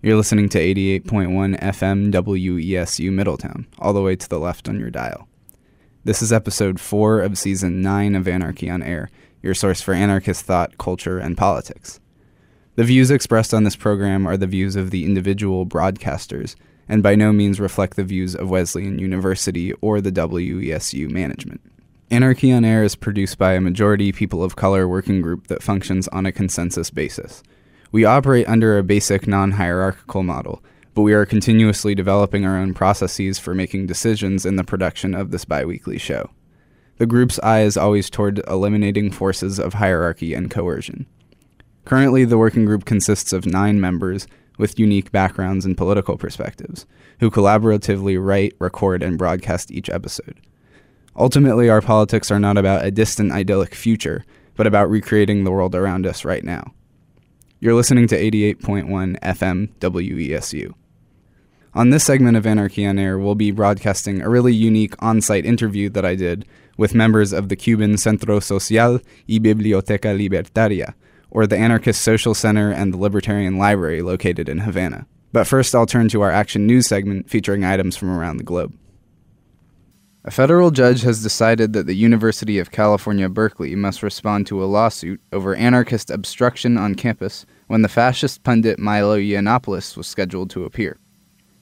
You're listening to 88.1 FM WESU Middletown, all the way to the left on your dial. This is episode 4 of season 9 of Anarchy on Air, your source for anarchist thought, culture, and politics. The views expressed on this program are the views of the individual broadcasters and by no means reflect the views of Wesleyan University or the WESU management. Anarchy on Air is produced by a majority people of color working group that functions on a consensus basis. We operate under a basic non hierarchical model, but we are continuously developing our own processes for making decisions in the production of this biweekly show. The group's eye is always toward eliminating forces of hierarchy and coercion. Currently, the working group consists of nine members with unique backgrounds and political perspectives, who collaboratively write, record, and broadcast each episode. Ultimately, our politics are not about a distant idyllic future, but about recreating the world around us right now. You're listening to 88.1 FM WESU. On this segment of Anarchy on Air, we'll be broadcasting a really unique on site interview that I did with members of the Cuban Centro Social y Biblioteca Libertaria, or the Anarchist Social Center and the Libertarian Library located in Havana. But first, I'll turn to our Action News segment featuring items from around the globe. A federal judge has decided that the University of California, Berkeley must respond to a lawsuit over anarchist obstruction on campus when the fascist pundit Milo Yiannopoulos was scheduled to appear.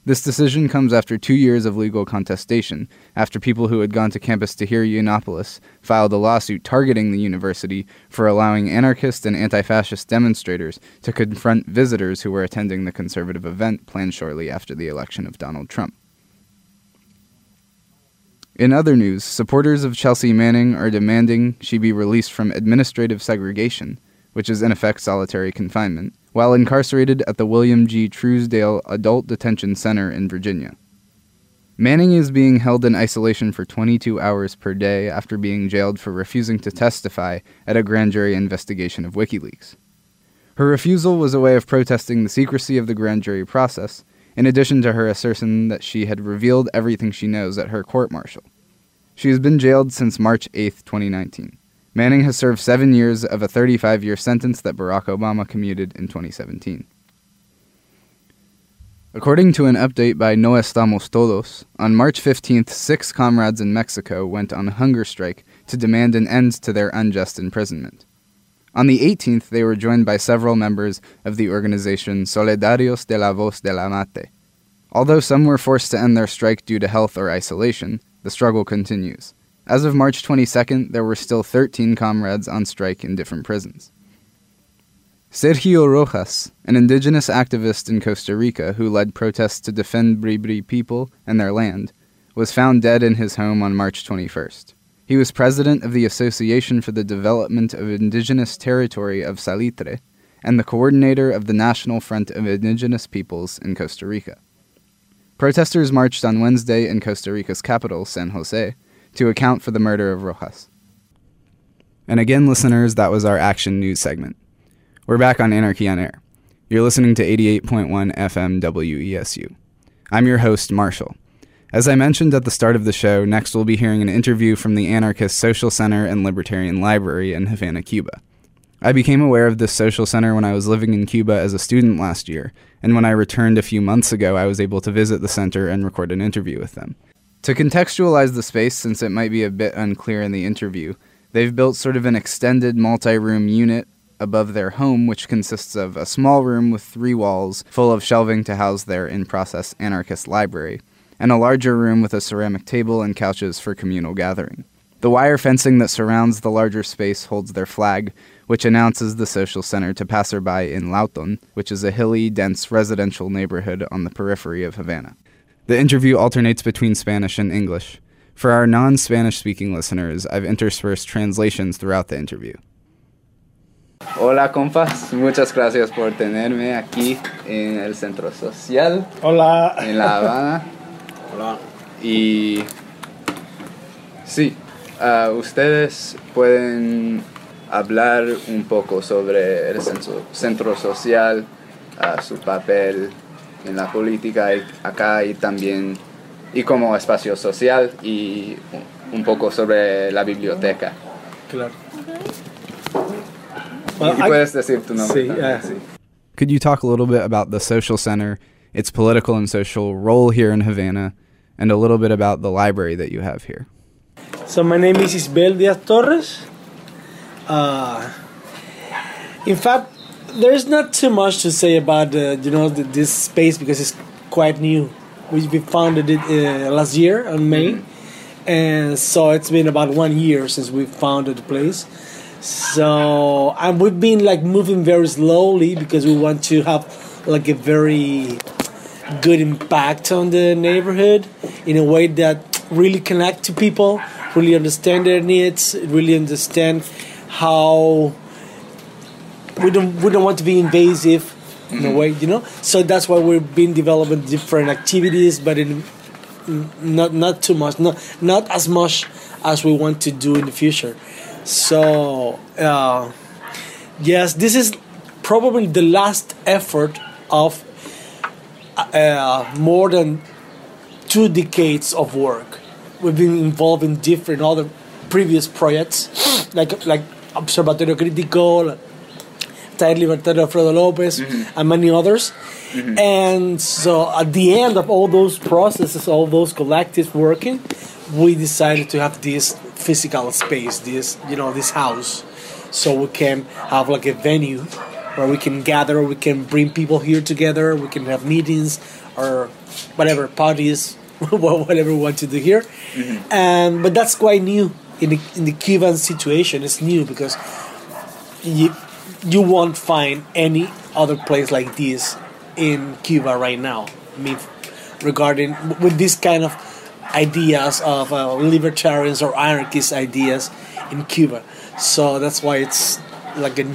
This decision comes after two years of legal contestation, after people who had gone to campus to hear Yiannopoulos filed a lawsuit targeting the university for allowing anarchist and anti fascist demonstrators to confront visitors who were attending the conservative event planned shortly after the election of Donald Trump. In other news, supporters of Chelsea Manning are demanding she be released from administrative segregation, which is in effect solitary confinement, while incarcerated at the William G. Truesdale Adult Detention Center in Virginia. Manning is being held in isolation for 22 hours per day after being jailed for refusing to testify at a grand jury investigation of WikiLeaks. Her refusal was a way of protesting the secrecy of the grand jury process in addition to her assertion that she had revealed everything she knows at her court martial. She has been jailed since March 8, 2019. Manning has served seven years of a 35 year sentence that Barack Obama commuted in 2017. According to an update by No Estamos Todos, on March 15th, six comrades in Mexico went on hunger strike to demand an end to their unjust imprisonment. On the 18th, they were joined by several members of the organization Solidarios de la Voz del Amate. Although some were forced to end their strike due to health or isolation, the struggle continues. As of March 22nd, there were still 13 comrades on strike in different prisons. Sergio Rojas, an indigenous activist in Costa Rica who led protests to defend Bribri people and their land, was found dead in his home on March 21st. He was president of the Association for the Development of Indigenous Territory of Salitre and the coordinator of the National Front of Indigenous Peoples in Costa Rica. Protesters marched on Wednesday in Costa Rica's capital, San Jose, to account for the murder of Rojas. And again, listeners, that was our Action News segment. We're back on Anarchy on Air. You're listening to 88.1 FM WESU. I'm your host, Marshall. As I mentioned at the start of the show, next we'll be hearing an interview from the Anarchist Social Center and Libertarian Library in Havana, Cuba. I became aware of this social center when I was living in Cuba as a student last year, and when I returned a few months ago, I was able to visit the center and record an interview with them. To contextualize the space, since it might be a bit unclear in the interview, they've built sort of an extended multi room unit above their home, which consists of a small room with three walls full of shelving to house their in process anarchist library and a larger room with a ceramic table and couches for communal gathering. The wire fencing that surrounds the larger space holds their flag, which announces the social center to passerby in Lawton, which is a hilly, dense residential neighborhood on the periphery of Havana. The interview alternates between Spanish and English. For our non Spanish speaking listeners, I've interspersed translations throughout the interview. Hola compas, muchas gracias por tenerme aquí en el Centro Social. Hola. En La Habana. Hola. Y sí, uh, ustedes pueden hablar un poco sobre el centro, centro social, uh, su papel en la política acá y también y como espacio social y un poco sobre la biblioteca. Claro. y, puedes decir tu nombre. Sí, también, sí. Could you talk a little bit about the Social Center, its political and social role here in Havana, and a little bit about the library that you have here? So my name is Isbel Diaz Torres. Uh, in fact, there's not too much to say about uh, you know the, this space because it's quite new. We, we founded it uh, last year in May, mm-hmm. and so it's been about one year since we founded the place. So and we've been like moving very slowly because we want to have like a very good impact on the neighborhood in a way that really connect to people, really understand their needs, really understand how we don't we don't want to be invasive in a way, you know. So that's why we've been developing different activities, but in not not too much, not not as much as we want to do in the future. So uh, yes, this is probably the last effort of uh, more than two decades of work. We've been involved in different other previous projects, like like Observatorio Taller Libertario Alfredo Lopez, mm-hmm. and many others. Mm-hmm. And so at the end of all those processes, all those collectives working, we decided to have this physical space, this you know this house, so we can have like a venue where we can gather, we can bring people here together, we can have meetings or whatever parties, whatever we want to do here. Mm-hmm. And but that's quite new in the in the Cuban situation. It's new because you you won't find any other place like this in Cuba right now. I mean, regarding with this kind of ideas of uh, libertarians or anarchist ideas in Cuba. So that's why it's like a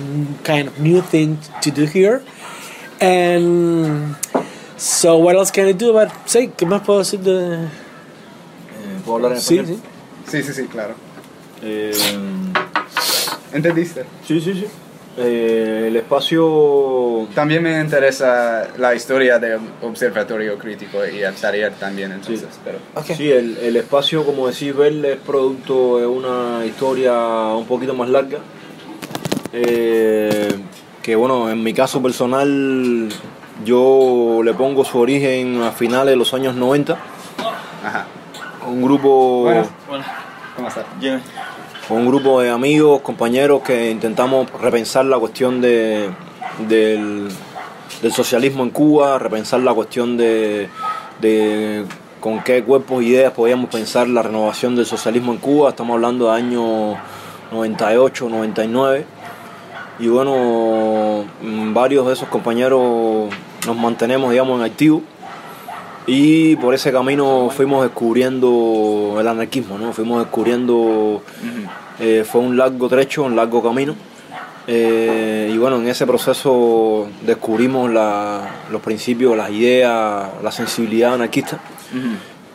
kind of new thing to do here. And so, what else can I do about say? ¿Qué más puedo decir de? Eh, ¿Puedo hablar en sí, sí. Sí, sí, sí, claro. Eh, ¿Entendiste? Sí, sí, sí. Eh, el espacio... También me interesa la historia del observatorio crítico y el taller también, entonces. Sí, pero... sí el, el, espacio, como decís, ver es producto de una historia un poquito más larga. Eh, que bueno, en mi caso personal, yo le pongo su origen a finales de los años 90. Ajá. Un grupo... Bueno, bueno. ¿Cómo estás? Un grupo de amigos, compañeros que intentamos repensar la cuestión de, del, socialismo en Cuba, repensar la cuestión de, con qué cuerpos e ideas podíamos pensar la renovación del socialismo en Cuba. Estamos hablando de años 98, 99. Y bueno, varios de esos compañeros nos mantenemos, digamos, en activo. Y por ese camino fuimos descubriendo el anarquismo, ¿no? Fuimos descubriendo, eh, fue un largo trecho, un largo camino. Eh, y bueno, en ese proceso descubrimos los principios, las ideas, la sensibilidad anarquista.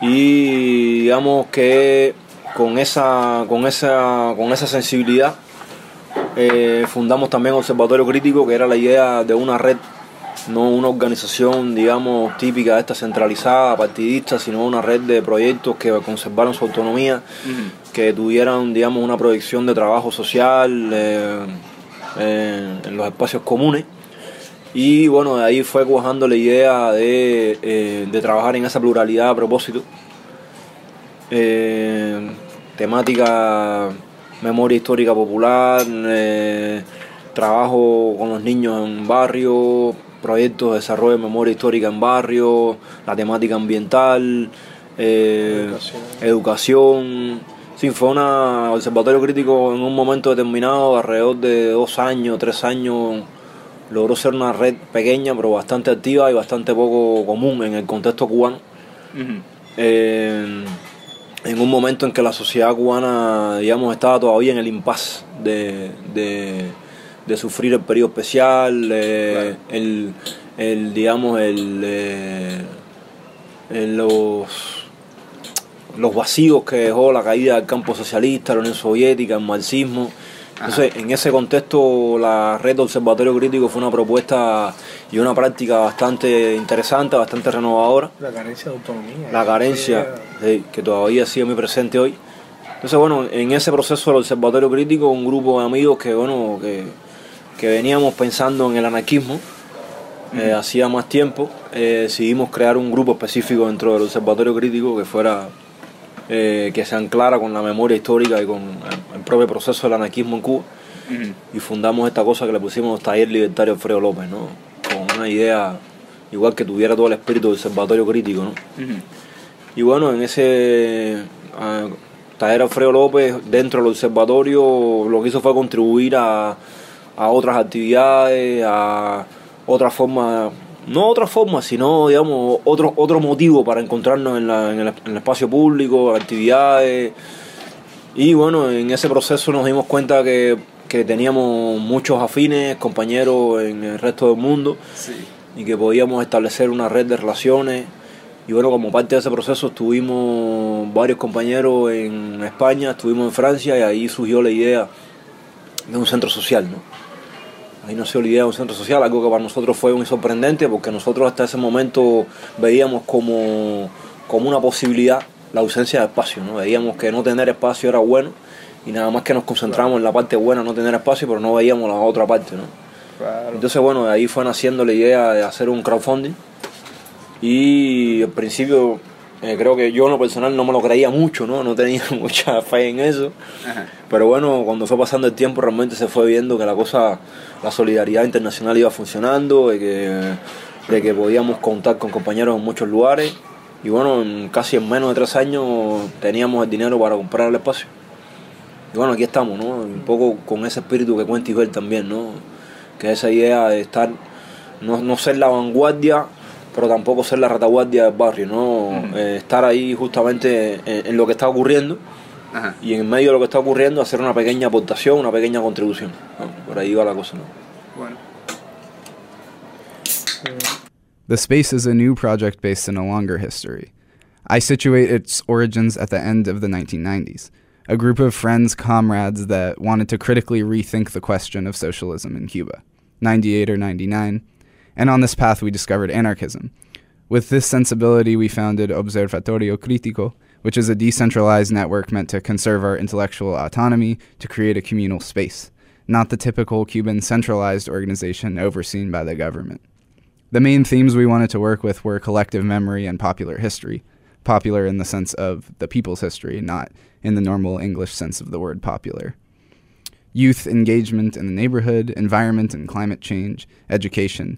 Y digamos que con esa, con esa, con esa sensibilidad eh, fundamos también Observatorio Crítico, que era la idea de una red no una organización, digamos, típica de esta centralizada, partidista, sino una red de proyectos que conservaron su autonomía, que tuvieran, digamos, una proyección de trabajo social eh, en los espacios comunes. Y bueno, de ahí fue cuajando la idea de, eh, trabajar en esa pluralidad a propósito. Eh, temática memoria histórica popular, trabajo con los niños en barrio, proyectos de desarrollo de memoria histórica en barrio, la temática ambiental, eh, educación. Sí, fue un observatorio crítico en un momento determinado, alrededor de dos años, tres años, logró ser una red pequeña pero bastante activa y bastante poco común en el contexto cubano. Eh, en un momento en que la sociedad cubana, digamos, estaba todavía en el impasse de de sufrir el periodo especial, eh, el, digamos, el, eh, los, los vacíos que dejó la caída del campo socialista, la Unión Soviética, el marxismo. Entonces, en ese contexto, la red de observatorio crítico fue una propuesta y una práctica bastante interesante, bastante renovadora. La carencia de autonomía. La carencia, que todavía sigue muy presente hoy. Entonces, bueno, en ese proceso del observatorio crítico, un grupo de amigos que, bueno, que que veníamos pensando en el anarquismo eh, hacía más tiempo, eh, decidimos crear un grupo específico dentro del Observatorio Crítico que fuera eh, que se anclara con la memoria histórica y con el, propio proceso del anarquismo en Cuba. Y fundamos esta cosa que le pusimos Taller Libertario Alfredo López, ¿no? Con una idea igual que tuviera todo el espíritu del Observatorio Crítico, ¿no? Y bueno, en ese ah, taller Alfredo López, dentro del observatorio, lo que hizo fue contribuir a, a otras actividades, a otra forma, no otra forma, sino, digamos, otro, otro motivo para encontrarnos en, la- en el, en el espacio público, actividades. Y bueno, en ese proceso nos dimos cuenta que, que teníamos muchos afines, compañeros en el resto del mundo y que podíamos establecer una red de relaciones. Y bueno, como parte de ese proceso estuvimos varios compañeros en España, estuvimos en Francia y ahí surgió la idea de un centro social, ¿no? Ahí la idea de un centro social, algo que para nosotros fue muy sorprendente porque nosotros hasta ese momento veíamos como, como una posibilidad la ausencia de espacio, ¿no? Veíamos que no tener espacio era bueno y nada más que nos concentramos en la parte buena, no tener espacio, pero no veíamos la otra parte, ¿no? Entonces, bueno, de ahí fue naciendo la idea de hacer un crowdfunding. Y al principio, eh, creo que yo en lo personal no me lo creía mucho, ¿no? No tenía mucha fe en eso. Pero bueno, cuando fue pasando el tiempo, realmente se fue viendo que la cosa, la solidaridad internacional iba funcionando, de que, de que podíamos contar con compañeros en muchos lugares. Y bueno, en casi en menos de tres años teníamos el dinero para comprar el espacio. Y bueno, aquí estamos, ¿no? Un poco con ese espíritu que cuenta Isabel también, ¿no? Que esa idea de estar, no, no ser la vanguardia, pero tampoco ser la retaguardia del barrio, ¿no? Eh, estar ahí justamente en, en lo que está ocurriendo Ajá. y en medio de lo que está ocurriendo hacer una pequeña aportación, una pequeña contribución. ¿no? Por ahí va la cosa, ¿no? Bueno. The Space is a new project based in a longer history. I situate its origins at the end of the 1990s. A group of friends, comrades that wanted to critically rethink the question of socialism in Cuba. 98 or 99. And on this path, we discovered anarchism. With this sensibility, we founded Observatorio Crítico, which is a decentralized network meant to conserve our intellectual autonomy to create a communal space, not the typical Cuban centralized organization overseen by the government. The main themes we wanted to work with were collective memory and popular history. Popular in the sense of the people's history, not in the normal English sense of the word popular. Youth engagement in the neighborhood, environment and climate change, education.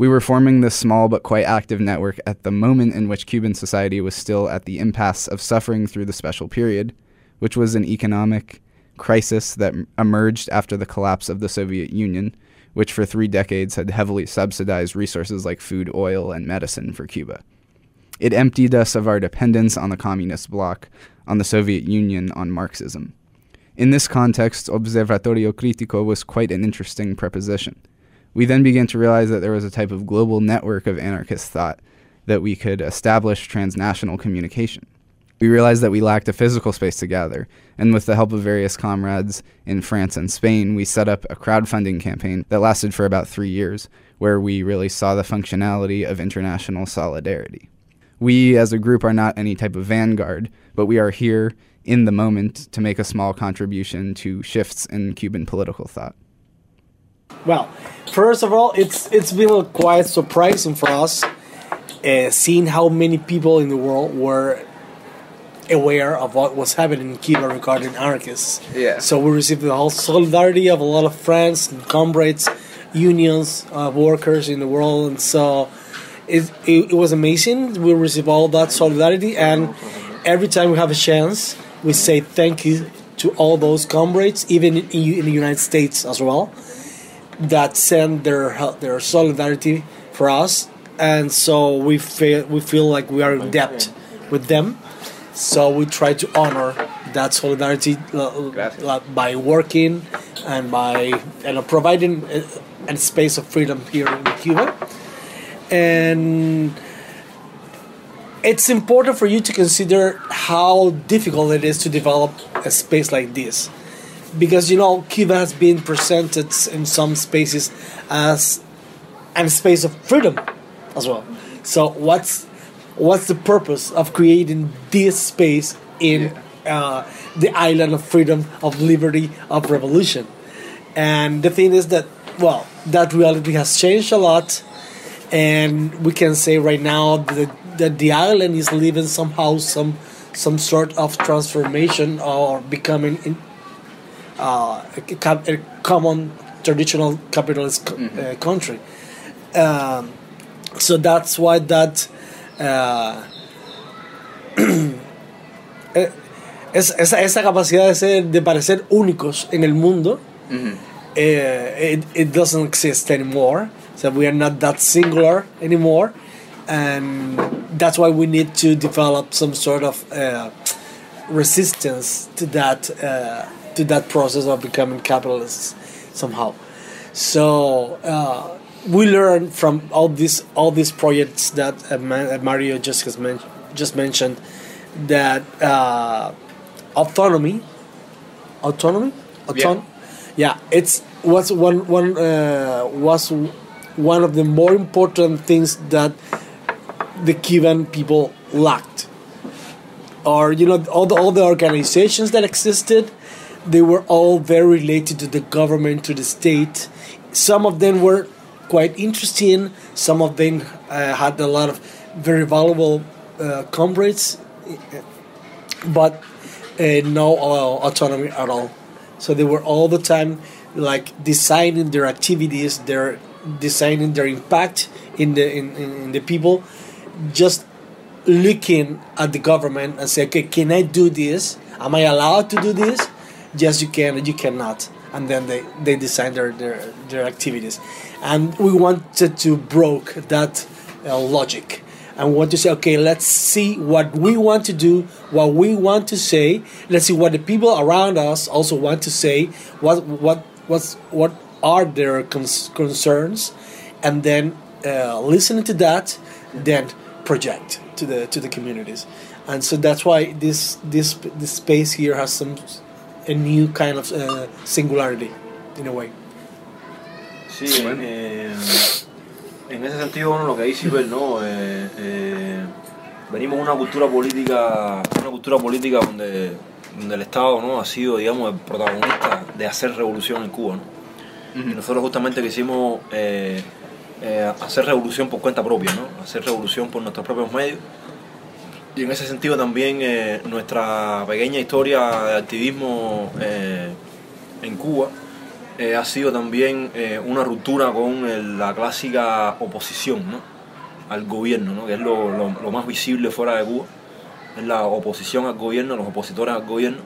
We were forming this small but quite active network at the moment in which Cuban society was still at the impasse of suffering through the special period, which was an economic crisis that emerged after the collapse of the Soviet Union, which for three decades had heavily subsidized resources like food, oil, and medicine for Cuba. It emptied us of our dependence on the communist bloc, on the Soviet Union, on Marxism. In this context, Observatorio Crítico was quite an interesting preposition. We then began to realize that there was a type of global network of anarchist thought that we could establish transnational communication. We realized that we lacked a physical space to gather, and with the help of various comrades in France and Spain, we set up a crowdfunding campaign that lasted for about three years, where we really saw the functionality of international solidarity. We, as a group, are not any type of vanguard, but we are here in the moment to make a small contribution to shifts in Cuban political thought. Well, first of all, it's it's been quite surprising for us uh, seeing how many people in the world were aware of what was happening in Cuba regarding anarchists. Yeah. So we received the whole solidarity of a lot of friends and comrades, unions of workers in the world, and so it, it, it was amazing. We received all that solidarity, and every time we have a chance, we say thank you to all those comrades, even in, in the United States as well that send their their solidarity for us, and so we feel we feel like we are in debt with them. So we try to honor that solidarity uh, Gracias. uh, by working and by and uh, providing a, a space of freedom here in Cuba. And it's important for you to consider how difficult it is to develop a space like this because you know Cuba has been presented in some spaces as a space of freedom as well. So what's what's the purpose of creating this space in uh, the island of freedom, of liberty, of revolution? And the thing is that well, that reality has changed a lot, and we can say right now that, that the island is living somehow some some sort of transformation or becoming in, uh, a, a common traditional capitalist co- uh, country. Um, so that's why that uh, es- esa, esa capacidad de ser de parecer únicos en el mundo eh, it, it doesn't exist anymore. So we are not that singular anymore. And that's why we need to develop some sort of uh, resistance to that uh, to that process of becoming capitalists somehow. So uh, we learn from all these all these projects that uh, uh, Mario just has men- just mentioned that uh, autonomy autonomy? Auton- yeah. it's was one one uh, was one of the more important things that the Cuban people lacked. Or you know all the all the organizations that existed they were all very related to the government to the state some of them were quite interesting some of them uh, had a lot of very valuable uh, comrades but uh, no uh, autonomy at all so they were all the time like designing their activities their designing their impact in the in, in the people just looking at the government and say, okay, can I do this? Am I allowed to do this? Yes, you can. You cannot. And then they, they design their, their, their activities. And we wanted to broke that uh, logic and want to say, okay, let's see what we want to do, what we want to say. Let's see what the people around us also want to say. What what what's what are their concerns, and then uh, listening to that, then project to the to the communities. And so that's why this this this space here has some a new kind of uh, singularity, in a way. Sí, eh, en ese sentido, bueno, lo que dice Ibel, ¿no? Eh, eh, venimos de una cultura política, una cultura política donde, donde el Estado ¿no? ha sido, digamos, el protagonista de hacer revolución en Cuba, ¿no? Y nosotros justamente quisimos eh, eh, hacer revolución por cuenta propia, ¿no? Hacer revolución por nuestros propios medios. Y en ese sentido también eh, nuestra pequeña historia de activismo eh, en Cuba eh, ha sido también una ruptura con la clásica oposición al gobierno, ¿no? que es lo, lo- más visible fuera de Cuba, es la oposición al gobierno, los opositores al gobierno,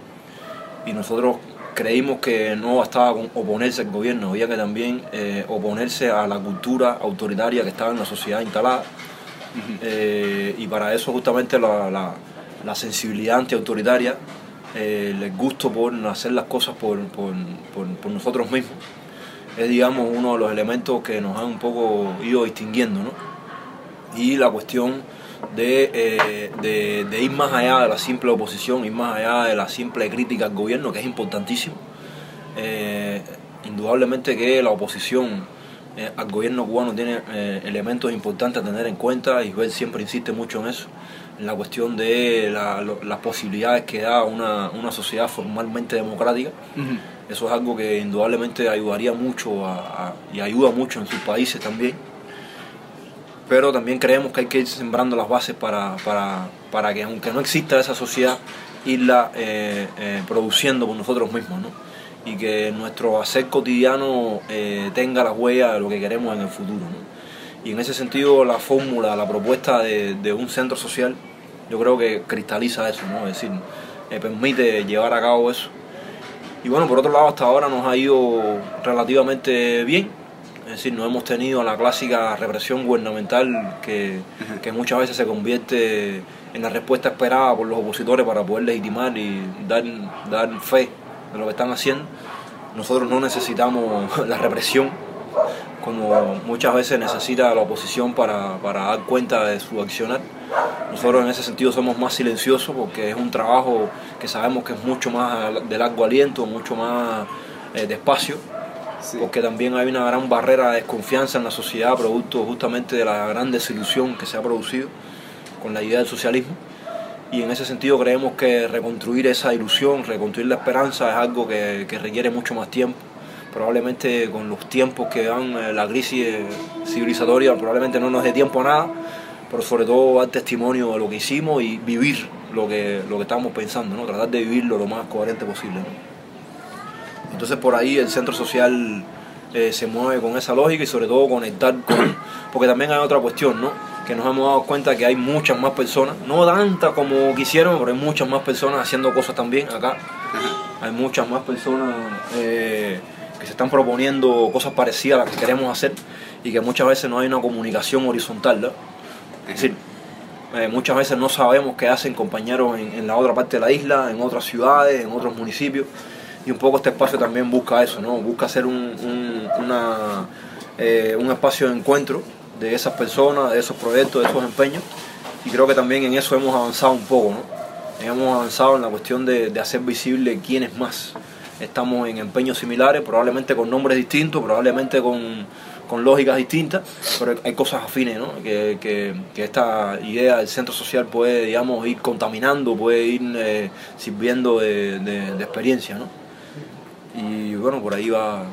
y nosotros creímos que no bastaba con oponerse al gobierno, había que también oponerse a la cultura autoritaria que estaba en la sociedad instalada, eh, y para eso justamente la, sensibilidad antiautoritaria, eh, el gusto por hacer las cosas por, nosotros mismos, es digamos uno de los elementos que nos han un poco ido distinguiendo, ¿no? Y la cuestión de, eh, ir más allá de la simple oposición, ir más allá de la simple crítica al gobierno, que es importantísimo. Eh, indudablemente que la oposición eh, al gobierno cubano tiene eh, elementos importantes a tener en cuenta y Isabel siempre insiste mucho en eso, en la cuestión de la- lo- las posibilidades que da una, una sociedad formalmente democrática. Eso es algo que indudablemente ayudaría mucho a- a- y ayuda mucho en sus países también. Pero también creemos que hay que ir sembrando las bases para, para, para que aunque no exista esa sociedad, irla eh, eh, produciendo por nosotros mismos. ¿no? Y que nuestro hacer cotidiano eh, tenga la huella de lo que queremos en el futuro. ¿no? Y en ese sentido la fórmula, la propuesta de, de un centro social, yo creo que cristaliza eso, ¿no? es decir, eh, permite llevar a cabo eso. Y bueno, por otro lado, hasta ahora nos ha ido relativamente bien. Es decir, no hemos tenido la clásica represión gubernamental que, que muchas veces se convierte en la respuesta esperada por los opositores para poder legitimar y dar, dar fe de lo que están haciendo. Nosotros no necesitamos la represión como muchas veces necesita la oposición para, para dar cuenta de su accionar. Nosotros en ese sentido somos más silenciosos porque es un trabajo que sabemos que es mucho más de largo aliento, mucho más eh, despacio, Sí. porque también hay una gran barrera de desconfianza en la sociedad producto justamente de la gran desilusión que se ha producido con la idea del socialismo. Y en ese sentido creemos que reconstruir esa ilusión, reconstruir la esperanza es algo que, requiere mucho más tiempo, probablemente con los tiempos que dan eh, la crisis eh, civilizatoria, probablemente no nos dé tiempo a nada, pero sobre todo dar testimonio de lo que hicimos y vivir lo que, lo que estamos pensando, ¿no? tratar de vivirlo lo más coherente posible. Entonces por ahí el centro social eh, se mueve con esa lógica y sobre todo conectar con... Porque también hay otra cuestión, ¿no? Que nos hemos dado cuenta que hay muchas más personas, no tantas como quisieron, pero hay muchas más personas haciendo cosas también acá. Hay muchas más personas eh, que se están proponiendo cosas parecidas a las que queremos hacer y que muchas veces no hay una comunicación horizontal. ¿no? Es decir, eh, muchas veces no sabemos qué hacen compañeros en, la otra parte de la isla, en otras ciudades, en otros municipios. Y un poco este espacio también busca eso, ¿no? Busca ser un, eh, un espacio de encuentro de esas personas, de esos proyectos, de esos empeños. Y creo que también en eso hemos avanzado un poco, ¿no? Hemos avanzado en la cuestión de, de hacer visible quiénes más estamos en empeños similares, probablemente con nombres distintos, probablemente con, con lógicas distintas, pero hay cosas afines, ¿no? Que, que, que, esta idea del centro social puede, digamos, ir contaminando, puede ir eh, sirviendo de, de, de experiencia, ¿no? Y bueno, por ahí va,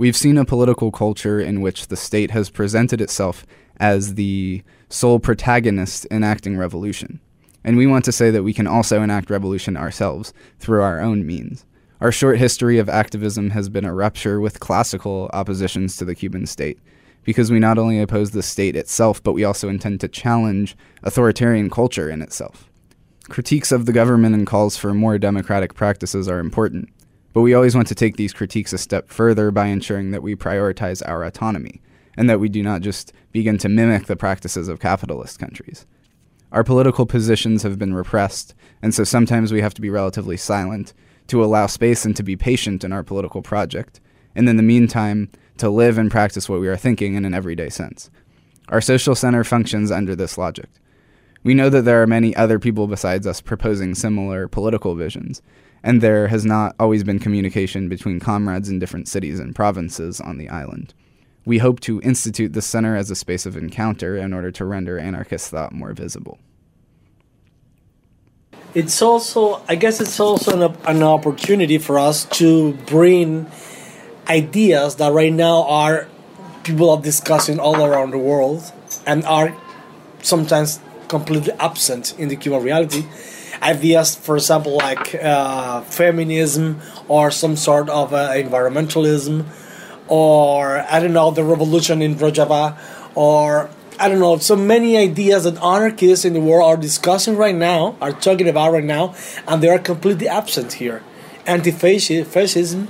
We've seen a political culture in which the state has presented itself as the sole protagonist enacting revolution. And we want to say that we can also enact revolution ourselves through our own means. Our short history of activism has been a rupture with classical oppositions to the Cuban state, because we not only oppose the state itself, but we also intend to challenge authoritarian culture in itself. Critiques of the government and calls for more democratic practices are important, but we always want to take these critiques a step further by ensuring that we prioritize our autonomy, and that we do not just begin to mimic the practices of capitalist countries. Our political positions have been repressed, and so sometimes we have to be relatively silent to allow space and to be patient in our political project, and in the meantime, to live and practice what we are thinking in an everyday sense. Our social center functions under this logic. We know that there are many other people besides us proposing similar political visions, and there has not always been communication between comrades in different cities and provinces on the island. We hope to institute the center as a space of encounter in order to render anarchist thought more visible. It's also, I guess, it's also an, an opportunity for us to bring ideas that right now are people are discussing all around the world and are sometimes completely absent in the Cuban reality ideas, for example, like uh, feminism or some sort of uh, environmentalism, or I don't know, the revolution in Rojava, or I don't know, so many ideas that anarchists in the world are discussing right now, are talking about right now, and they are completely absent here. Anti-fascism,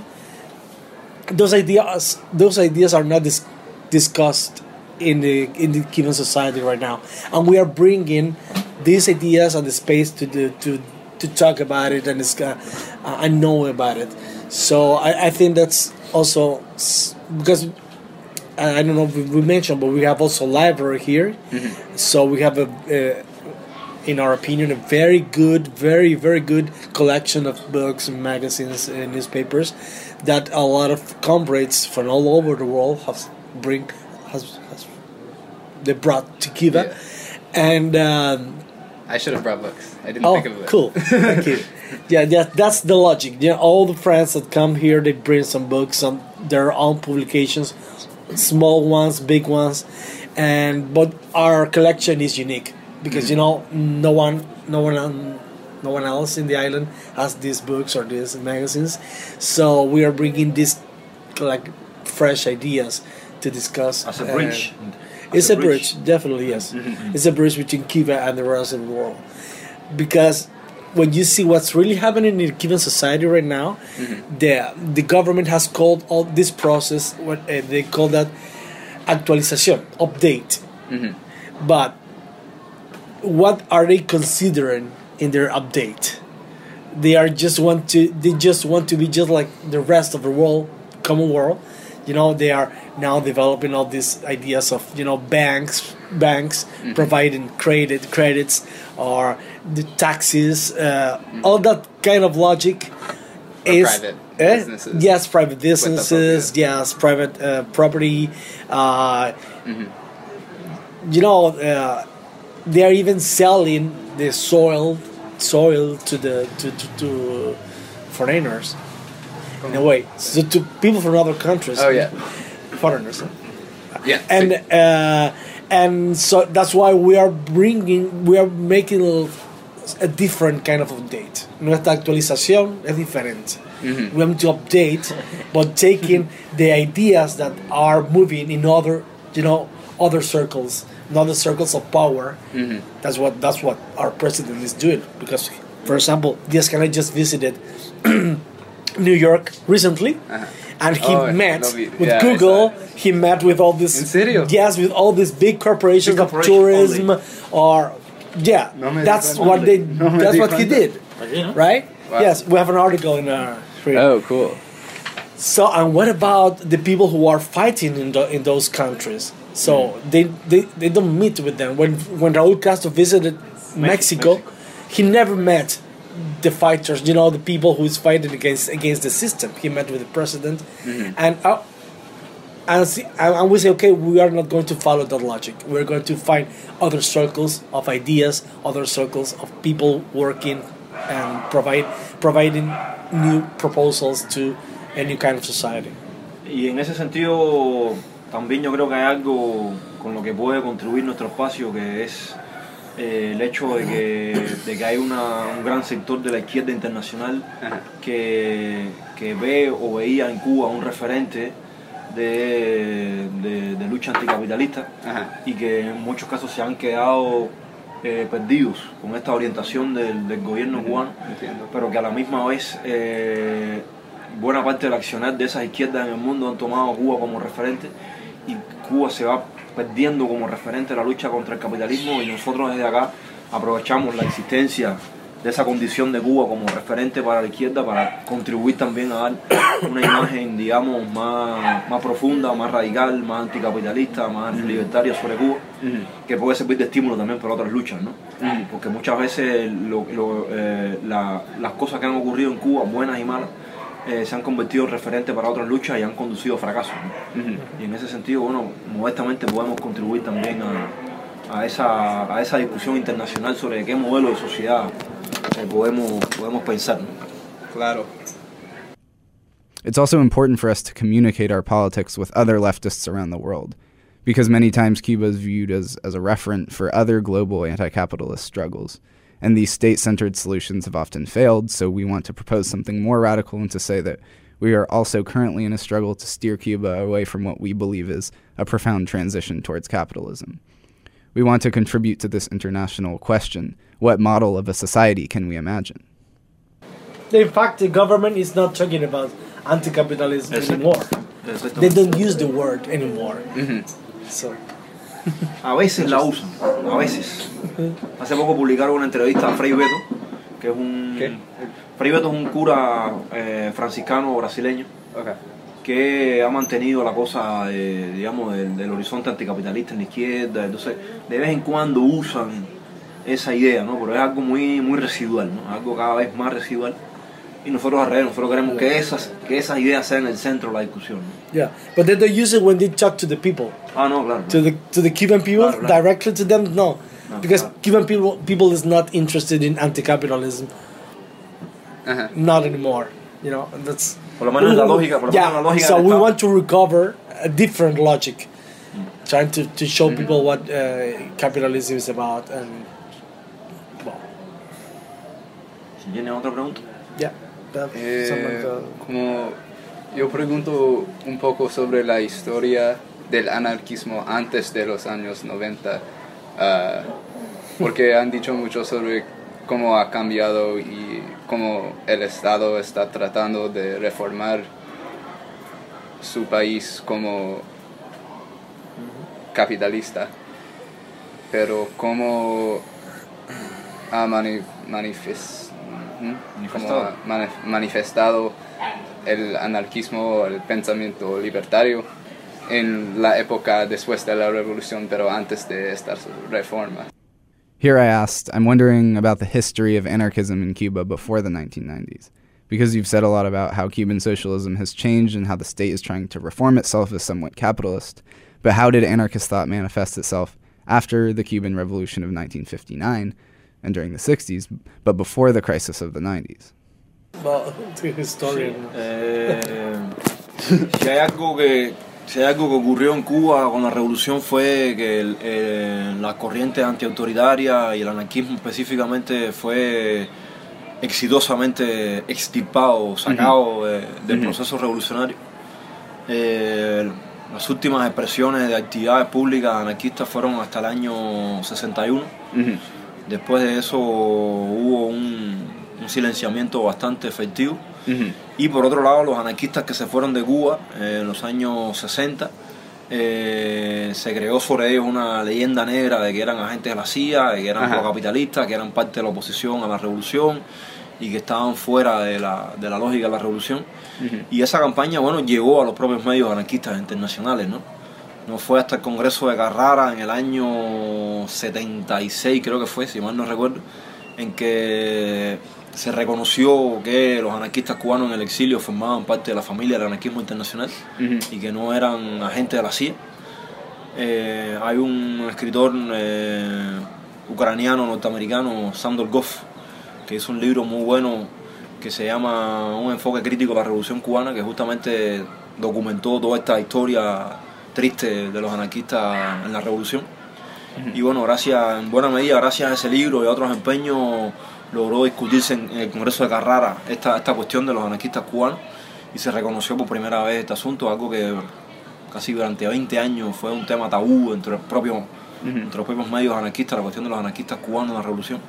those ideas, those ideas are not dis- discussed in the in the Cuban society right now, and we are bringing these ideas and the space to do, to to talk about it and it's, uh, I know about it. So I, I think that's also because I don't know if we mentioned, but we have also library here. Mm-hmm. So we have a, a, in our opinion, a very good, very very good collection of books and magazines and newspapers that a lot of comrades from all over the world have bring has, has they brought to Cuba, yeah. and. Um, I should have brought books. I didn't oh, think of it. cool. Thank you. Yeah, yeah, that's the logic. Yeah, all the friends that come here, they bring some books, some their own publications, small ones, big ones, and but our collection is unique because mm-hmm. you know no one, no one, no one else in the island has these books or these magazines, so we are bringing these like fresh ideas to discuss as a bridge. It's a bridge. bridge, definitely yes. Mm-hmm. It's a bridge between Cuba and the rest of the world, because when you see what's really happening in Cuban society right now, mm-hmm. the the government has called all this process what uh, they call that actualización, update. Mm-hmm. But what are they considering in their update? They are just want to they just want to be just like the rest of the world, common world. You know, they are now developing all these ideas of you know banks banks mm-hmm. providing credit credits or the taxes uh, mm-hmm. all that kind of logic is private eh? businesses. yes private businesses yes private uh, property uh, mm-hmm. you know uh, they are even selling the soil soil to the to, to, to foreigners in a way. So to people from other countries, Oh yeah. foreigners, Yeah. and uh, and so that's why we are bringing, we are making a, a different kind of update. Nuestra actualización es diferente. Mm-hmm. We have to update, but taking the ideas that are moving in other, you know, other circles, not the circles of power. Mm-hmm. That's what that's what our president is doing. Because, for example, Diaz I just visited New York recently, Uh-huh. and he Oh, met with yeah, Google. saw it. He met with all these. ¿En serio? Yes, with all these big corporations Big of corporations tourism, or yeah, No that's cuenta. what they. No that's what he cuenta. did, right? Wow. Yes, we have an article in our. Oh, cool. So, and what about the people who are fighting in the, in those countries? So Mm. they, they they don't meet with them. When when Raúl Castro visited Mexico, Mexico. he never met the fighters. You know, the people who is fighting against against the system. He met with the president, Mm-hmm. and uh, and, see, and and we say, okay, we are not going to follow that logic. We're going to find other circles of ideas, other circles of people working and provide providing new proposals to a new kind of society. Y en ese sentido, también yo creo que hay algo con lo que puede contribuir nuestro espacio, que es eh, el hecho de que, de que hay una- un gran sector de la izquierda internacional que, que ve o veía en Cuba un referente de, de- de lucha anticapitalista Ajá. y que en muchos casos se han quedado eh, perdidos con esta orientación del, del gobierno cubano Entiendo. pero que a la misma vez eh, buena parte del accionar de esas izquierdas en el mundo han tomado a Cuba como referente y Cuba se va perdiendo como referente de la lucha contra el capitalismo y nosotros desde acá aprovechamos la existencia de esa condición de Cuba como referente para la izquierda para contribuir también a dar una imagen digamos más, más profunda, más radical, más anticapitalista, más libertaria sobre Cuba que puede servir de estímulo también para otras luchas, ¿no? Porque muchas veces lo- lo, eh, la- las cosas que han ocurrido en Cuba, buenas y malas, eh, se han convertido en referente para otras luchas y han conducido a fracasos. ¿no? Ujú. Y en ese sentido, bueno, modestamente podemos contribuir también a, a esa, a esa discusión internacional sobre qué modelo de sociedad eh, podemos, podemos pensar. ¿no? Claro. It's also important for us to communicate our politics with other leftists around the world, because many times Cuba is viewed as, as a referent for other global anti capitalist struggles. And these state centered solutions have often failed, so we want to propose something more radical and to say that we are also currently in a struggle to steer Cuba away from what we believe is a profound transition towards capitalism. We want to contribute to this international question what model of a society can we imagine? In fact, the government is not talking about anti-capitalism anymore. They don't use the word anymore. Mm-hmm. So A veces la usan, a veces. Hace poco publicaron una entrevista a Frei Beto, que es un... ¿Qué? Frei Beto es un cura eh, franciscano brasileño Okay. que ha mantenido la cosa, digamos, del, del horizonte anticapitalista en la izquierda. Entonces, de vez en cuando usan esa idea, ¿no? Pero es algo muy, muy residual, ¿no? Algo cada vez más residual. Y nosotros al revés, nosotros queremos que esas, que esas ideas sean el centro de la discusión. ¿no? yeah, but then they use it when they talk to the people, Ah, no, claro. to the to the Cuban people Claro, claro. directly to them. No, No, because claro. Cuban people people is not interested in anti-capitalism, Uh-huh. not anymore. You know, and that's Por lo menos la lógica, por lo yeah. menos la lógica so we want to recover a different logic, trying to, to show Mm-hmm. people what uh, capitalism is about, and well, Si tienen otra pregunta. Eh, como yo pregunto un poco sobre la historia del anarquismo antes de los años 90, ah, porque han dicho mucho sobre cómo ha cambiado y cómo el Estado está tratando de reformar su país como capitalista, pero cómo ha mani- Manifestado. Ha manif- manifestado el anarquismo, el pensamiento libertario en la época después de la revolución, pero antes de estas reformas. Here I asked, I'm wondering about the history of anarchism in Cuba before the 1990s. Because you've said a lot about how Cuban socialism has changed and how the state is trying to reform itself as somewhat capitalist. But how did anarchist thought manifest itself after the Cuban Revolution of 1959 and during the 60s, but before the crisis of the 90s? Well, the historian. Eh, si hay algo que si hay algo que ocurrió en Cuba con la revolución fue que el- eh, las corrientes antiautoritarias y el anarquismo específicamente fue exitosamente extirpado, sacado de- del Ujú. proceso revolucionario. Eh, las últimas expresiones de actividades públicas anarquistas fueron hasta el año 61. Ujú. Después de eso hubo un, un silenciamiento bastante efectivo. Y por otro lado, los anarquistas que se fueron de Cuba eh, en los años 60, eh, se creó sobre ellos una leyenda negra de que eran agentes de la CIA, de que eran Ajá. procapitalistas, que eran parte de la oposición a la revolución y que estaban fuera de la, de la lógica de la revolución. Y esa campaña, bueno, llegó a los propios medios anarquistas internacionales, ¿no? No fue hasta el Congreso de Carrara en el año 76, creo que fue, si mal no recuerdo, en que se reconoció que los anarquistas cubanos en el exilio formaban parte de la familia del anarquismo internacional y que no eran agentes de la CIA. Eh, hay un escritor eh, ucraniano norteamericano, Sandor Goff, que hizo un libro muy bueno que se llama Un enfoque crítico de la revolución cubana, que justamente documentó toda esta historia triste de los anarquistas en la revolución. Y bueno, gracias, en buena medida, gracias a ese libro y a otros empeños, logró discutirse en, en el Congreso de Carrara esta, esta cuestión de los anarquistas cubanos y se reconoció por primera vez este asunto, algo que casi durante 20 años fue un tema tabú entre los propios, entre los propios medios anarquistas, la cuestión de los anarquistas cubanos en la revolución.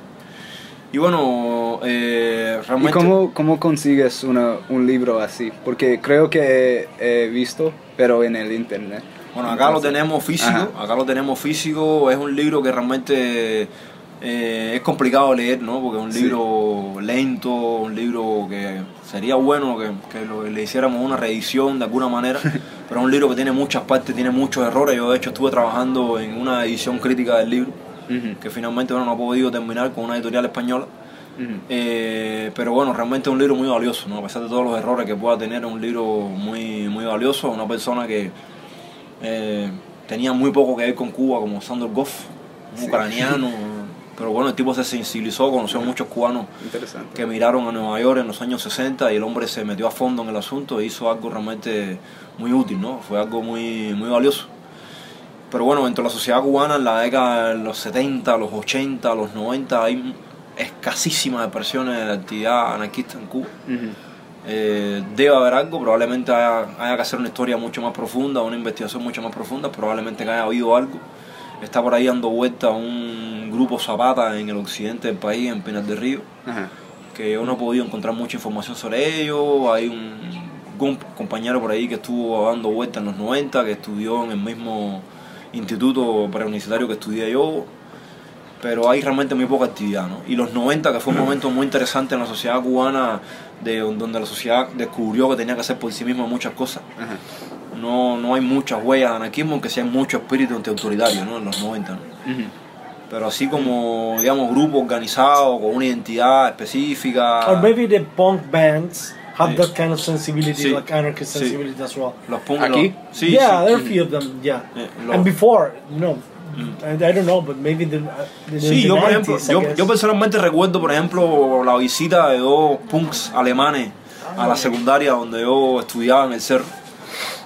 Y bueno, eh, ¿Y realmente... cómo, cómo consigues una, un libro así? Porque creo que he visto, pero en el internet. Bueno, acá lo tenemos físico, Ajá. acá lo tenemos físico, es un libro que realmente eh, es complicado leer, ¿no? Porque es un Sí. libro lento, un libro que sería bueno que, que lo- le hiciéramos una reedición de alguna manera, pero es un libro que tiene muchas partes, tiene muchos errores. Yo de hecho estuve trabajando en una edición crítica del libro, Que finalmente bueno, no he podido terminar con una editorial española. Eh, pero bueno, realmente es un libro muy valioso, ¿no? A pesar de todos los errores que pueda tener, es un libro muy, muy valioso. Una persona que eh, tenía muy poco que ver con Cuba, como Sandor Goff, un Sí. ucraniano. Pero bueno, el tipo se sensibilizó, conoció a muchos cubanos que emigraron a Nueva York en los años 60 y el hombre se metió a fondo en el asunto e hizo algo realmente muy útil, ¿no? Fue algo muy, muy valioso. Pero bueno, dentro de la sociedad cubana, en la década de los 70, los 80, los 90, hay escasísimas expresiones de actividad anarquista en Cuba. Eh, debe haber algo, probablemente haya, haya que hacer una historia mucho más profunda, una investigación mucho más profunda, probablemente que haya habido algo. Está por ahí dando vuelta un grupo Zapata en el occidente del país, en Pinar del Río, que yo no he podido encontrar mucha información sobre ello. Hay un, un compañero por ahí que estuvo dando vuelta en los 90, que estudió en el mismo instituto preuniversitario que estudié yo, pero hay realmente muy poca actividad. ¿no? Y los 90, que fue un momento muy interesante en la sociedad cubana, de, donde la sociedad descubrió que tenía que hacer por sí misma muchas cosas. No, no hay muchas huellas de anarquismo, aunque sí hay mucho espíritu antiautoritario ¿no? en los 90. ¿no? Pero así como, digamos, grupo organizado con una identidad específica. Or maybe the punk bands have that kind of sensibility, Sí. like anarchist Sí. sensibility as well. Los punk- ¿Aquí? sí, yeah, sí. there are a few of them. Yeah, Eh, and before, no, I, I don't know, but maybe the, uh, the Sí, the yo por 90s, ejemplo, yo, personalmente recuerdo, por ejemplo, la visita de dos punks alemanes a la secundaria donde yo estudiaba en el cerro.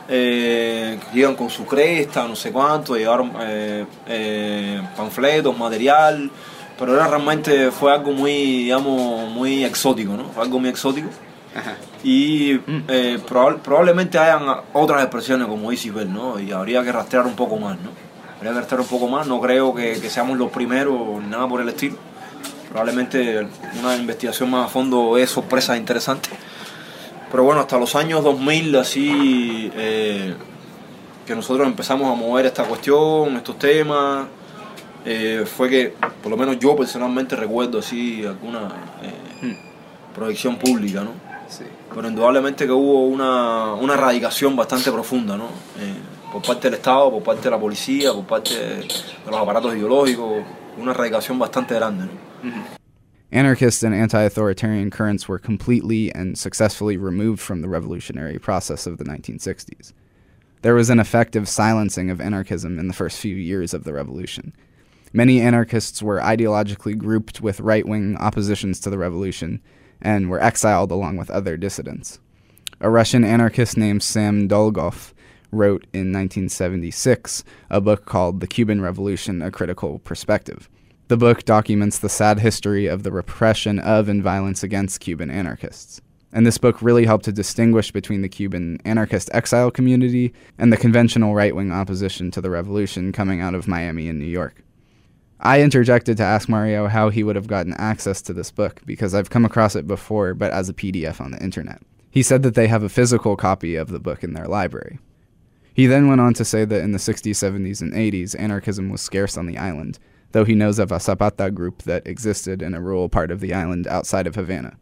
Eh, iban con su cresta, no sé cuánto, llevaron eh, eh, panfletos, material, pero era realmente fue algo muy, digamos, muy exótico, ¿no? Fue algo muy exótico. Ajá. Y eh, probab- probablemente hayan otras expresiones como Isabel, ¿no? Y habría que rastrear un poco más, ¿no? Habría que rastrear un poco más, no creo que, que seamos los primeros ni nada por el estilo. Probablemente una investigación más a fondo es sorpresa interesante. Pero bueno, hasta los años 2000, así eh, que nosotros empezamos a mover esta cuestión, estos temas, eh, fue que, por lo menos yo personalmente recuerdo así alguna eh, proyección pública, ¿no? Sí. pero indudablemente que hubo una, una erradicación bastante profunda, ¿no? Eh, por parte del Estado, por parte de la policía, por parte de, los aparatos ideológicos, una erradicación bastante grande, ¿no? Anarchist and anti authoritarian currents were completely and successfully removed from the revolutionary process of the 1960s. There was an effective silencing of anarchism in the first few years of the revolution. Many anarchists were ideologically grouped with right wing oppositions to the revolution, and were exiled along with other dissidents. A Russian anarchist named Sam Dolgoff wrote in 1976 a book called The Cuban Revolution A Critical Perspective. The book documents the sad history of the repression of and violence against Cuban anarchists. And this book really helped to distinguish between the Cuban anarchist exile community and the conventional right wing opposition to the revolution coming out of Miami and New York. I interjected to ask Mario how he would have gotten access to this book because I've come across it before, but as a PDF on the internet. He said that they have a physical copy of the book in their library. He then went on to say that in the 60s, 70s, and 80s, anarchism was scarce on the island, though he knows of a Zapata group that existed in a rural part of the island outside of Havana.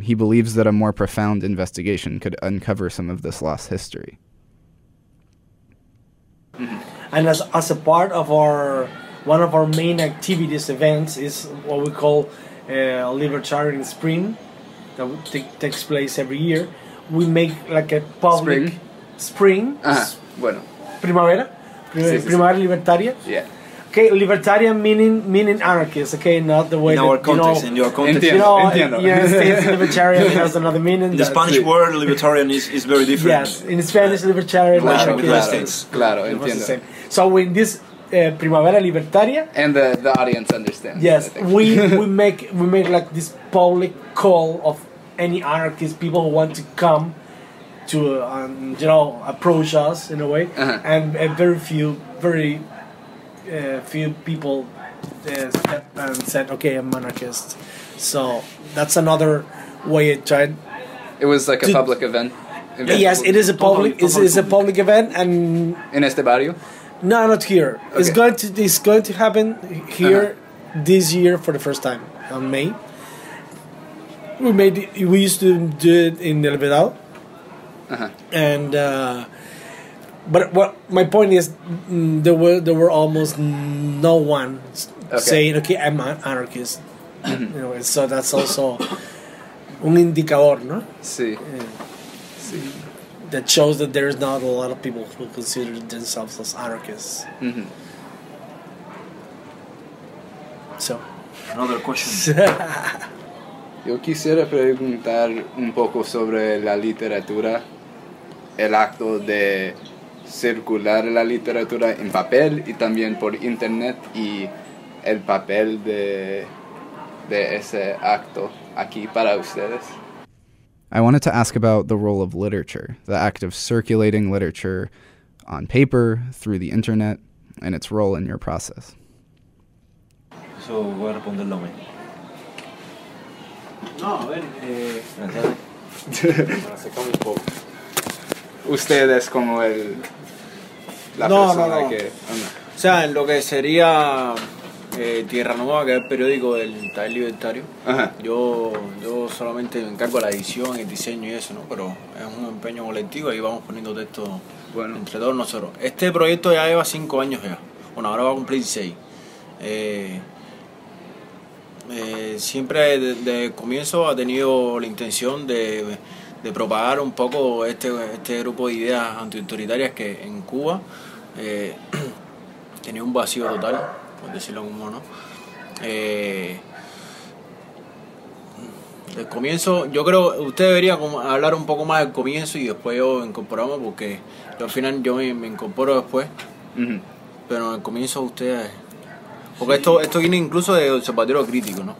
He believes that a more profound investigation could uncover some of this lost history. And as, as a part of our one of our main activities events is what we call uh, Libertarian Spring that t- takes place every year. We make like a public Spring? spring, Ajá, bueno, primavera, Pri- Sí, sí, sí. primavera libertaria. yeah. Okay, libertarian meaning meaning anarchist. Okay, not the way In that, our you know, in your context. you know, entiendo. in the United States, libertarian has another meaning. In the that- Spanish word, libertarian is, is very different. Yes, in Spanish, libertarian. Claro, anarchist, claro. it's- Claro, the entiendo. same. So when this uh, primavera libertaria, And the, the audience understands. yes, we we make we make like this public call of any anarchist people who want to come to uh, um, you know approach us in a way, Uh-huh. and uh, very few very uh, few people uh, stepped and said, "Okay, I'm anarchist." So that's another way I tried It was like a public event. yes, it is a Totally, public. It's, it's a public event, and In este barrio? No, not here. It's going to it's going to happen here this year for the first time on May. We made it, we used to do it in El Vedado, Uh-huh. and uh, but what my point is, mm, there were there were almost no one Okay. saying, "Okay, I'm an anarchist." you know, so that's also un indicador, no? Sí. That shows that there's not a lot of people who consider themselves as anarchists. Mhm. So, Another question. Yo quisiera preguntar un poco sobre la literatura, el acto de circular la literatura en papel y también por internet y el papel de, de ese acto aquí para ustedes. I wanted to ask about the role of literature, the act of circulating literature on paper, through the internet, and its role in your process. Eso voy a responderlo a mí. no, a ver, eh, un poco. Usted es como el, la No, persona no, no. que... O sea, en lo que sería eh, Tierra Nueva, que es el periódico del Taller Libertario, Ajá. yo, yo solamente me encargo de la edición, el diseño y eso, ¿no? Pero es un empeño colectivo y vamos poniendo textos Bueno. entre todos nosotros. Este proyecto ya lleva cinco años ya. Bueno, ahora va a cumplir seis. Eh, eh, siempre desde el comienzo ha tenido la intención de, de propagar un poco este, este grupo de ideas antiautoritarias que en Cuba eh, tenía un vacío total, por decirlo como no. Eh, del comienzo, yo creo usted debería hablar un poco más del comienzo y después yo incorporamos porque yo al final yo me, me incorporo después, pero en el comienzo usted... Porque esto, esto viene incluso de observatorio crítico, ¿no?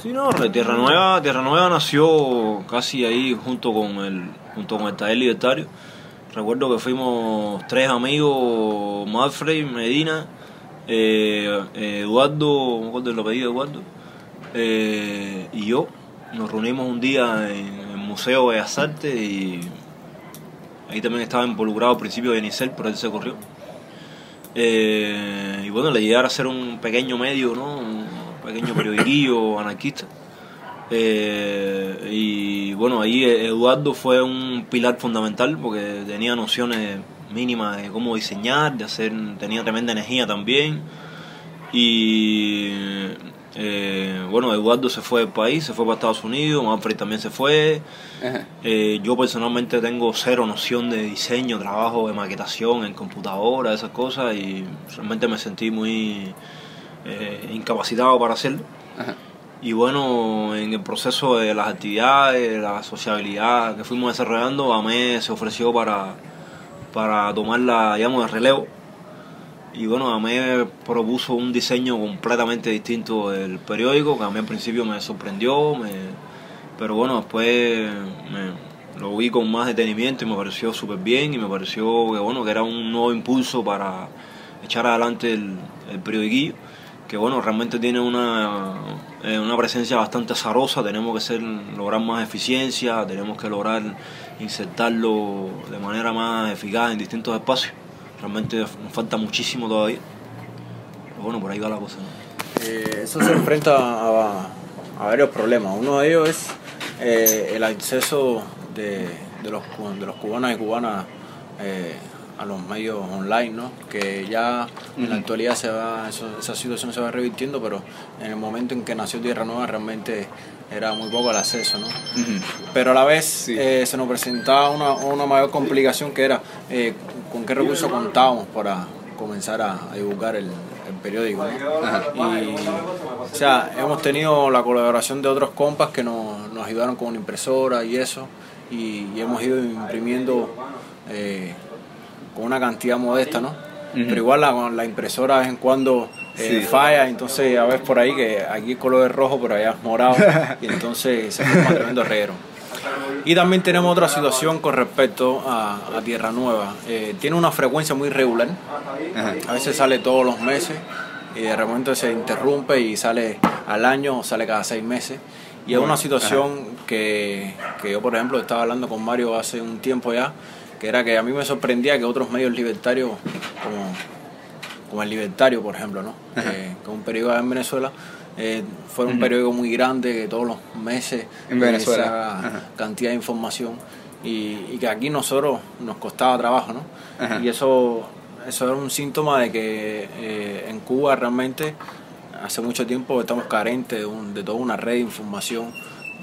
Sí, no, Tierra Nueva, Tierra Nueva nació casi ahí junto con el, junto con el taller libertario. Recuerdo que fuimos tres amigos, Manfred, Medina, eh, Eduardo, me acuerdo el apellido de Eduardo, eh, y yo. Nos reunimos un día en el Museo de Bellas Artes y ahí también estaba involucrado al principio de Yenicel, pero él se corrió. Eh, y bueno, la idea era hacer un pequeño medio, ¿no? Un pequeño periodiquillo anarquista. Eh, y bueno, ahí Eduardo fue un pilar fundamental porque tenía nociones mínimas de cómo diseñar, de hacer, tenía tremenda energía también. Y eh, bueno, Eduardo se fue del país, se fue para Estados Unidos, Manfred también se fue. Eh, yo personalmente tengo cero noción de diseño, trabajo de maquetación en computadora, esas cosas, y realmente me sentí muy eh, incapacitado para hacerlo. Ajá. Y bueno, en el proceso de las actividades, la sociabilidad que fuimos desarrollando, AME se ofreció para, para tomar la, digamos, el relevo. Y bueno, AME propuso un diseño completamente distinto del periódico, que a mí al principio me sorprendió, me, pero bueno, después me, lo vi con más detenimiento y me pareció súper bien y me pareció que bueno, que era un nuevo impulso para echar adelante el, el que bueno, realmente tiene una, eh, una presencia bastante azarosa, tenemos que ser, lograr más eficiencia, tenemos que lograr insertarlo de manera más eficaz en distintos espacios. Realmente nos falta muchísimo todavía. Pero bueno, por ahí va la cosa. Eh, eso se enfrenta a, a, varios problemas. Uno de ellos es eh, el acceso de, de, los, de los cubanos y cubanas eh, a los medios online, ¿no? que ya en la actualidad se va, esa situación se va revirtiendo, pero en el momento en que nació Tierra Nueva realmente era muy poco el acceso. ¿no? Pero a la vez eh, se nos presentaba una, una, mayor complicación que era eh, con qué recursos contábamos para comenzar a, a divulgar el, el periódico. ¿no? Y, o sea, hemos tenido la colaboración de otros compas que nos, nos ayudaron con una impresora y eso, y, y hemos ido imprimiendo eh, con una cantidad modesta, ¿no? Uh -huh. Pero igual la, la, impresora de vez en cuando eh, sí. falla, entonces a ver por ahí que aquí el color es rojo, pero allá es morado, y entonces se forma tremendo reguero. Y también tenemos otra situación con respecto a, a Tierra Nueva. Eh, tiene una frecuencia muy regular, a veces sale todos los meses y de repente se interrumpe y sale al año o sale cada seis meses. Y es una situación que, que yo, por ejemplo, estaba hablando con Mario hace un tiempo ya, que era que a mí me sorprendía que otros medios libertarios, como, como el Libertario, por ejemplo, ¿no? Eh, que es un periódico en Venezuela, eh, fue un uh -huh. periódico muy grande que todos los meses en Venezuela esa cantidad de información y, y, que aquí nosotros nos costaba trabajo, ¿no? Y eso, eso era un síntoma de que eh, en Cuba realmente hace mucho tiempo estamos carentes de, un, de toda una red de información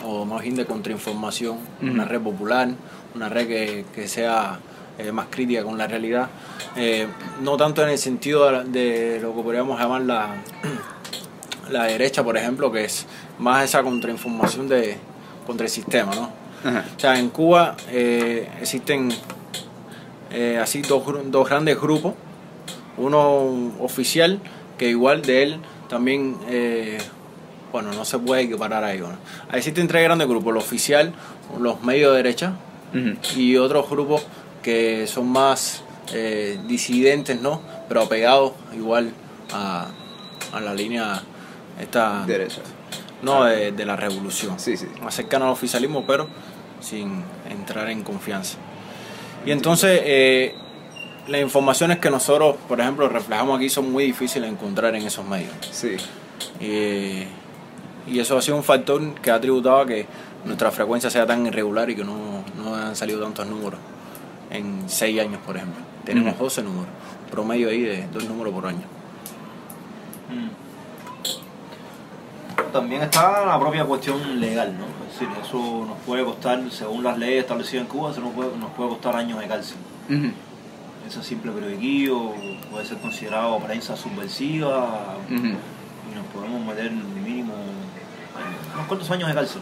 o más bien de contrainformación, una red popular, una red que, que sea eh, más crítica con la realidad, eh, no tanto en el sentido de, de, lo que podríamos llamar la, la derecha, por ejemplo, que es más esa contrainformación de, contra el sistema. ¿no? Ajá. O sea, en Cuba eh, existen eh, así dos, dos grandes grupos, uno oficial, que igual de él también eh, bueno, no se puede equiparar a ellos. ¿no? Existen tres grandes grupos, el oficial, los medios de derecha uh -huh. y otros grupos que son más eh, disidentes, ¿no? Pero apegados igual a, a la línea esta derecha. No, de, de, la revolución. Sí, sí. Más cercano al oficialismo, pero sin entrar en confianza. Y entonces, eh, las informaciones que nosotros, por ejemplo, reflejamos aquí son muy difíciles de encontrar en esos medios. Sí. Eh, y eso ha sido un factor que ha tributado a que nuestra frecuencia sea tan irregular y que no, no han salido tantos números en seis años, por ejemplo. Tenemos -huh. 12 números, promedio ahí de dos números por año. Mm. También está la propia cuestión legal, ¿no? Es decir, eso nos puede costar, según las leyes establecidas en Cuba, eso nos puede, nos puede costar años de cárcel. Uh -huh. Ese simple periodiquillo puede ser considerado prensa subversiva uh -huh. y nos podemos meter unos cuantos años de cárcel.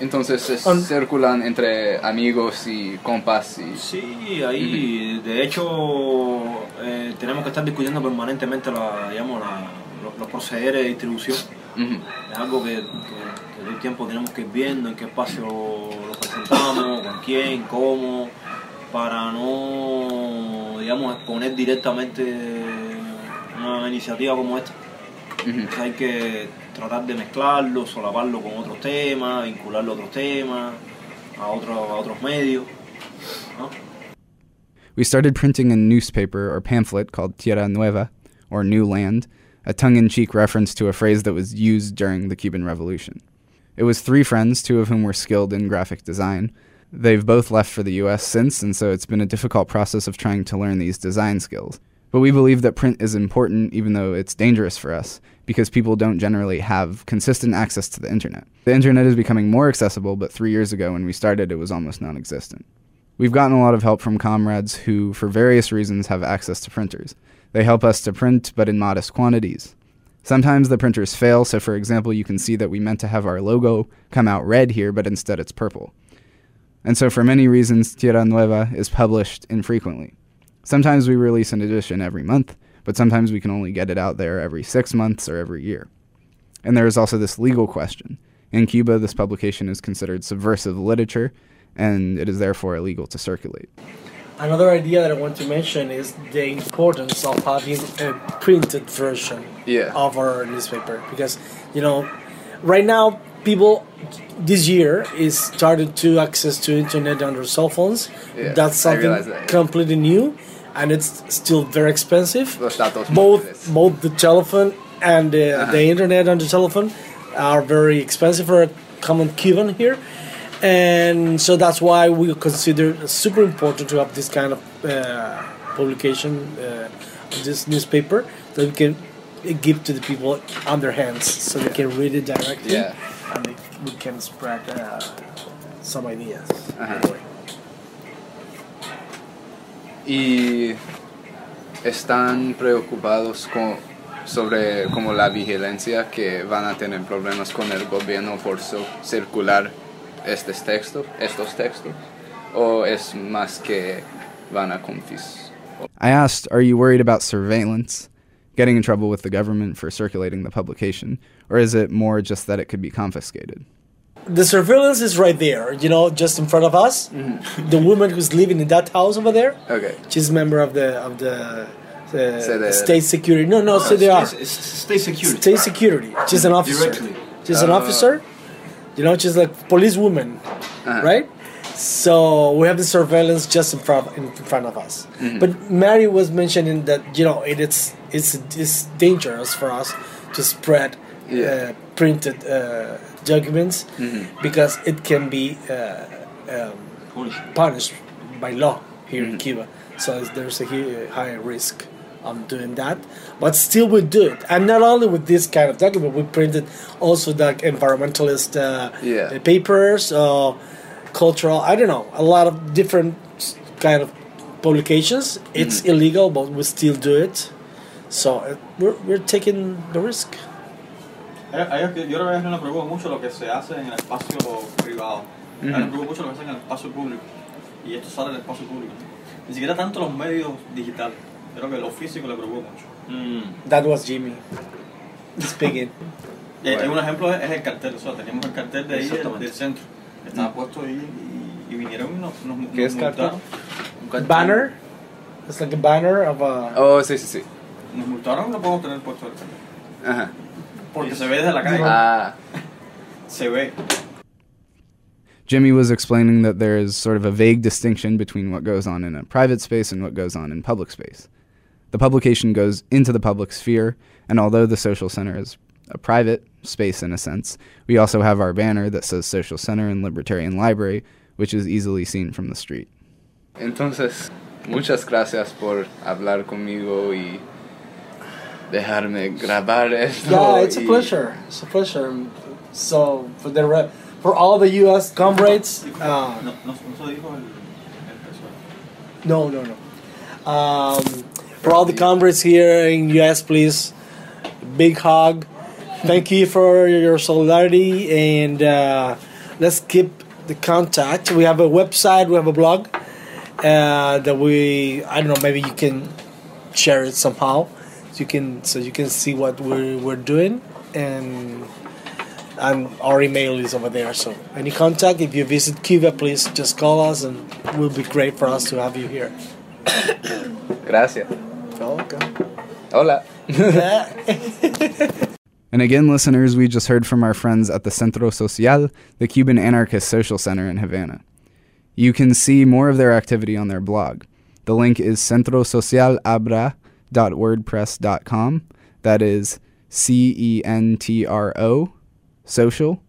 Entonces es, circulan entre amigos y compas y... Sí, ahí uh -huh. de hecho eh, tenemos que estar discutiendo permanentemente la, digamos, la, los, los, procederes de distribución. Uh -huh. Es algo que, que, que, todo el tiempo tenemos que ir viendo en qué espacio lo presentamos, con quién, cómo, para no, digamos, exponer directamente una iniciativa como esta. Uh -huh. hay que tratar de mezclarlo, solaparlo con otros temas, vincularlo a otros temas, a, otro, a otros medios. ¿no? We started printing a newspaper or pamphlet called Tierra Nueva, or New Land, a tongue in cheek reference to a phrase that was used during the Cuban Revolution. It was three friends, two of whom were skilled in graphic design. They've both left for the US since, and so it's been a difficult process of trying to learn these design skills. But we believe that print is important, even though it's dangerous for us, because people don't generally have consistent access to the internet. The internet is becoming more accessible, but three years ago when we started, it was almost non existent. We've gotten a lot of help from comrades who, for various reasons, have access to printers. They help us to print, but in modest quantities. Sometimes the printers fail, so for example, you can see that we meant to have our logo come out red here, but instead it's purple. And so, for many reasons, Tierra Nueva is published infrequently. Sometimes we release an edition every month, but sometimes we can only get it out there every six months or every year. And there is also this legal question. In Cuba, this publication is considered subversive literature, and it is therefore illegal to circulate. Another idea that I want to mention is the importance of having a printed version Yeah. of our newspaper because you know right now people this year is started to access to internet on their cell phones. Yeah, That's something that, yeah. completely new, and it's still very expensive. Los datos both móviles. both the telephone and uh, Uh-huh. the internet on the telephone are very expensive for a common Cuban here, and so that's why we consider it super important to have this kind of uh, publication, uh, this newspaper that we can give to the people on their hands, so they can read it directly, Yeah. and they, we can spread uh, some ideas. Uh-huh. Y están preocupados con- sobre como la vigilancia que van a tener problemas con el gobierno por so- circular estos textos, estos textos, o es más que van a confis. I asked, "Are you worried about surveillance, getting in trouble with the government for circulating the publication, or is it more just that it could be confiscated?" The surveillance is right there, you know, just in front of us. The woman who's living in that house over there, Okay. she's a member of the of the uh, state security. No, no, No, CDR. it's, it's state security. State security. She's an officer. Directly. She's an Oh. officer. You know, she's like police woman, Uh-huh. right? So we have the surveillance just in front in front of us. Mm-hmm. But Mary was mentioning that you know it, it's it's it's dangerous for us to spread Yeah. uh, printed uh, documents Mm-hmm. because it can be uh, um, punished by law here Mm-hmm. in Cuba. So there's a hu- high risk of doing that, but still we do it. And not only with this kind of document, we printed also the environmentalist uh, Yeah. uh, papers, uh, cultural. I don't know, a lot of different kind of publications. It's Mm-hmm. illegal, but we still do it. So uh, we're, we're taking the risk. Yo creo que a ellos les preocupa mucho lo que se hace en el espacio privado. A ellos les preocupa mucho lo que se hace en el espacio público. Y esto sale del espacio público. Ni siquiera tanto los medios digitales. Yo creo que lo físico le preocupa mucho. Mm. That was Jimmy speaking. Y hay- hay un ejemplo es, es el cartel. O sea, teníamos el cartel de ahí del, Exactamente. del centro. Estaba puesto ahí y, y vinieron y nos, nos, ¿Qué nos es cartel? multaron. banner. It's like a banner of a. Oh, sí, sí, sí. Nos multaron y no podemos tener puesto el cartel. Ajá. Porque se ve desde la calle. Ah. Se ve. Jimmy was explaining that there is sort of a vague distinction between what goes on in a private space and what goes on in public space. The publication goes into the public sphere, and although the social center is a private space in a sense, we also have our banner that says Social Center and Libertarian Library, which is easily seen from the street. Entonces, muchas gracias por hablar conmigo y dejarme grabar esto. Yeah, it's a y- pleasure. It's a pleasure. So for the re- for all the U.S. comrades, uh, No, no, no. Um, for all the comrades here in U.S., please, big hug. Thank you for your solidarity, and uh, let's keep the contact. We have a website, we have a blog uh, that we I don't know maybe you can share it somehow, so you can so you can see what we're we're doing and and our email is over there. So any contact, if you visit Cuba, please just call us, and it will be great for us to have you here. Gracias. Welcome. Hola. And again, listeners, we just heard from our friends at the Centro Social, the Cuban anarchist social center in Havana. You can see more of their activity on their blog. The link is centrosocialabra.wordpress.com. That is C E N T R O social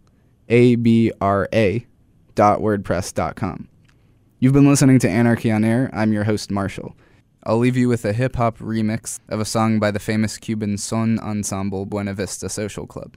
A B R A dot wordpress.com. You've been listening to Anarchy on Air. I'm your host, Marshall. I'll leave you with a hip hop remix of a song by the famous Cuban son ensemble Buena Vista Social Club.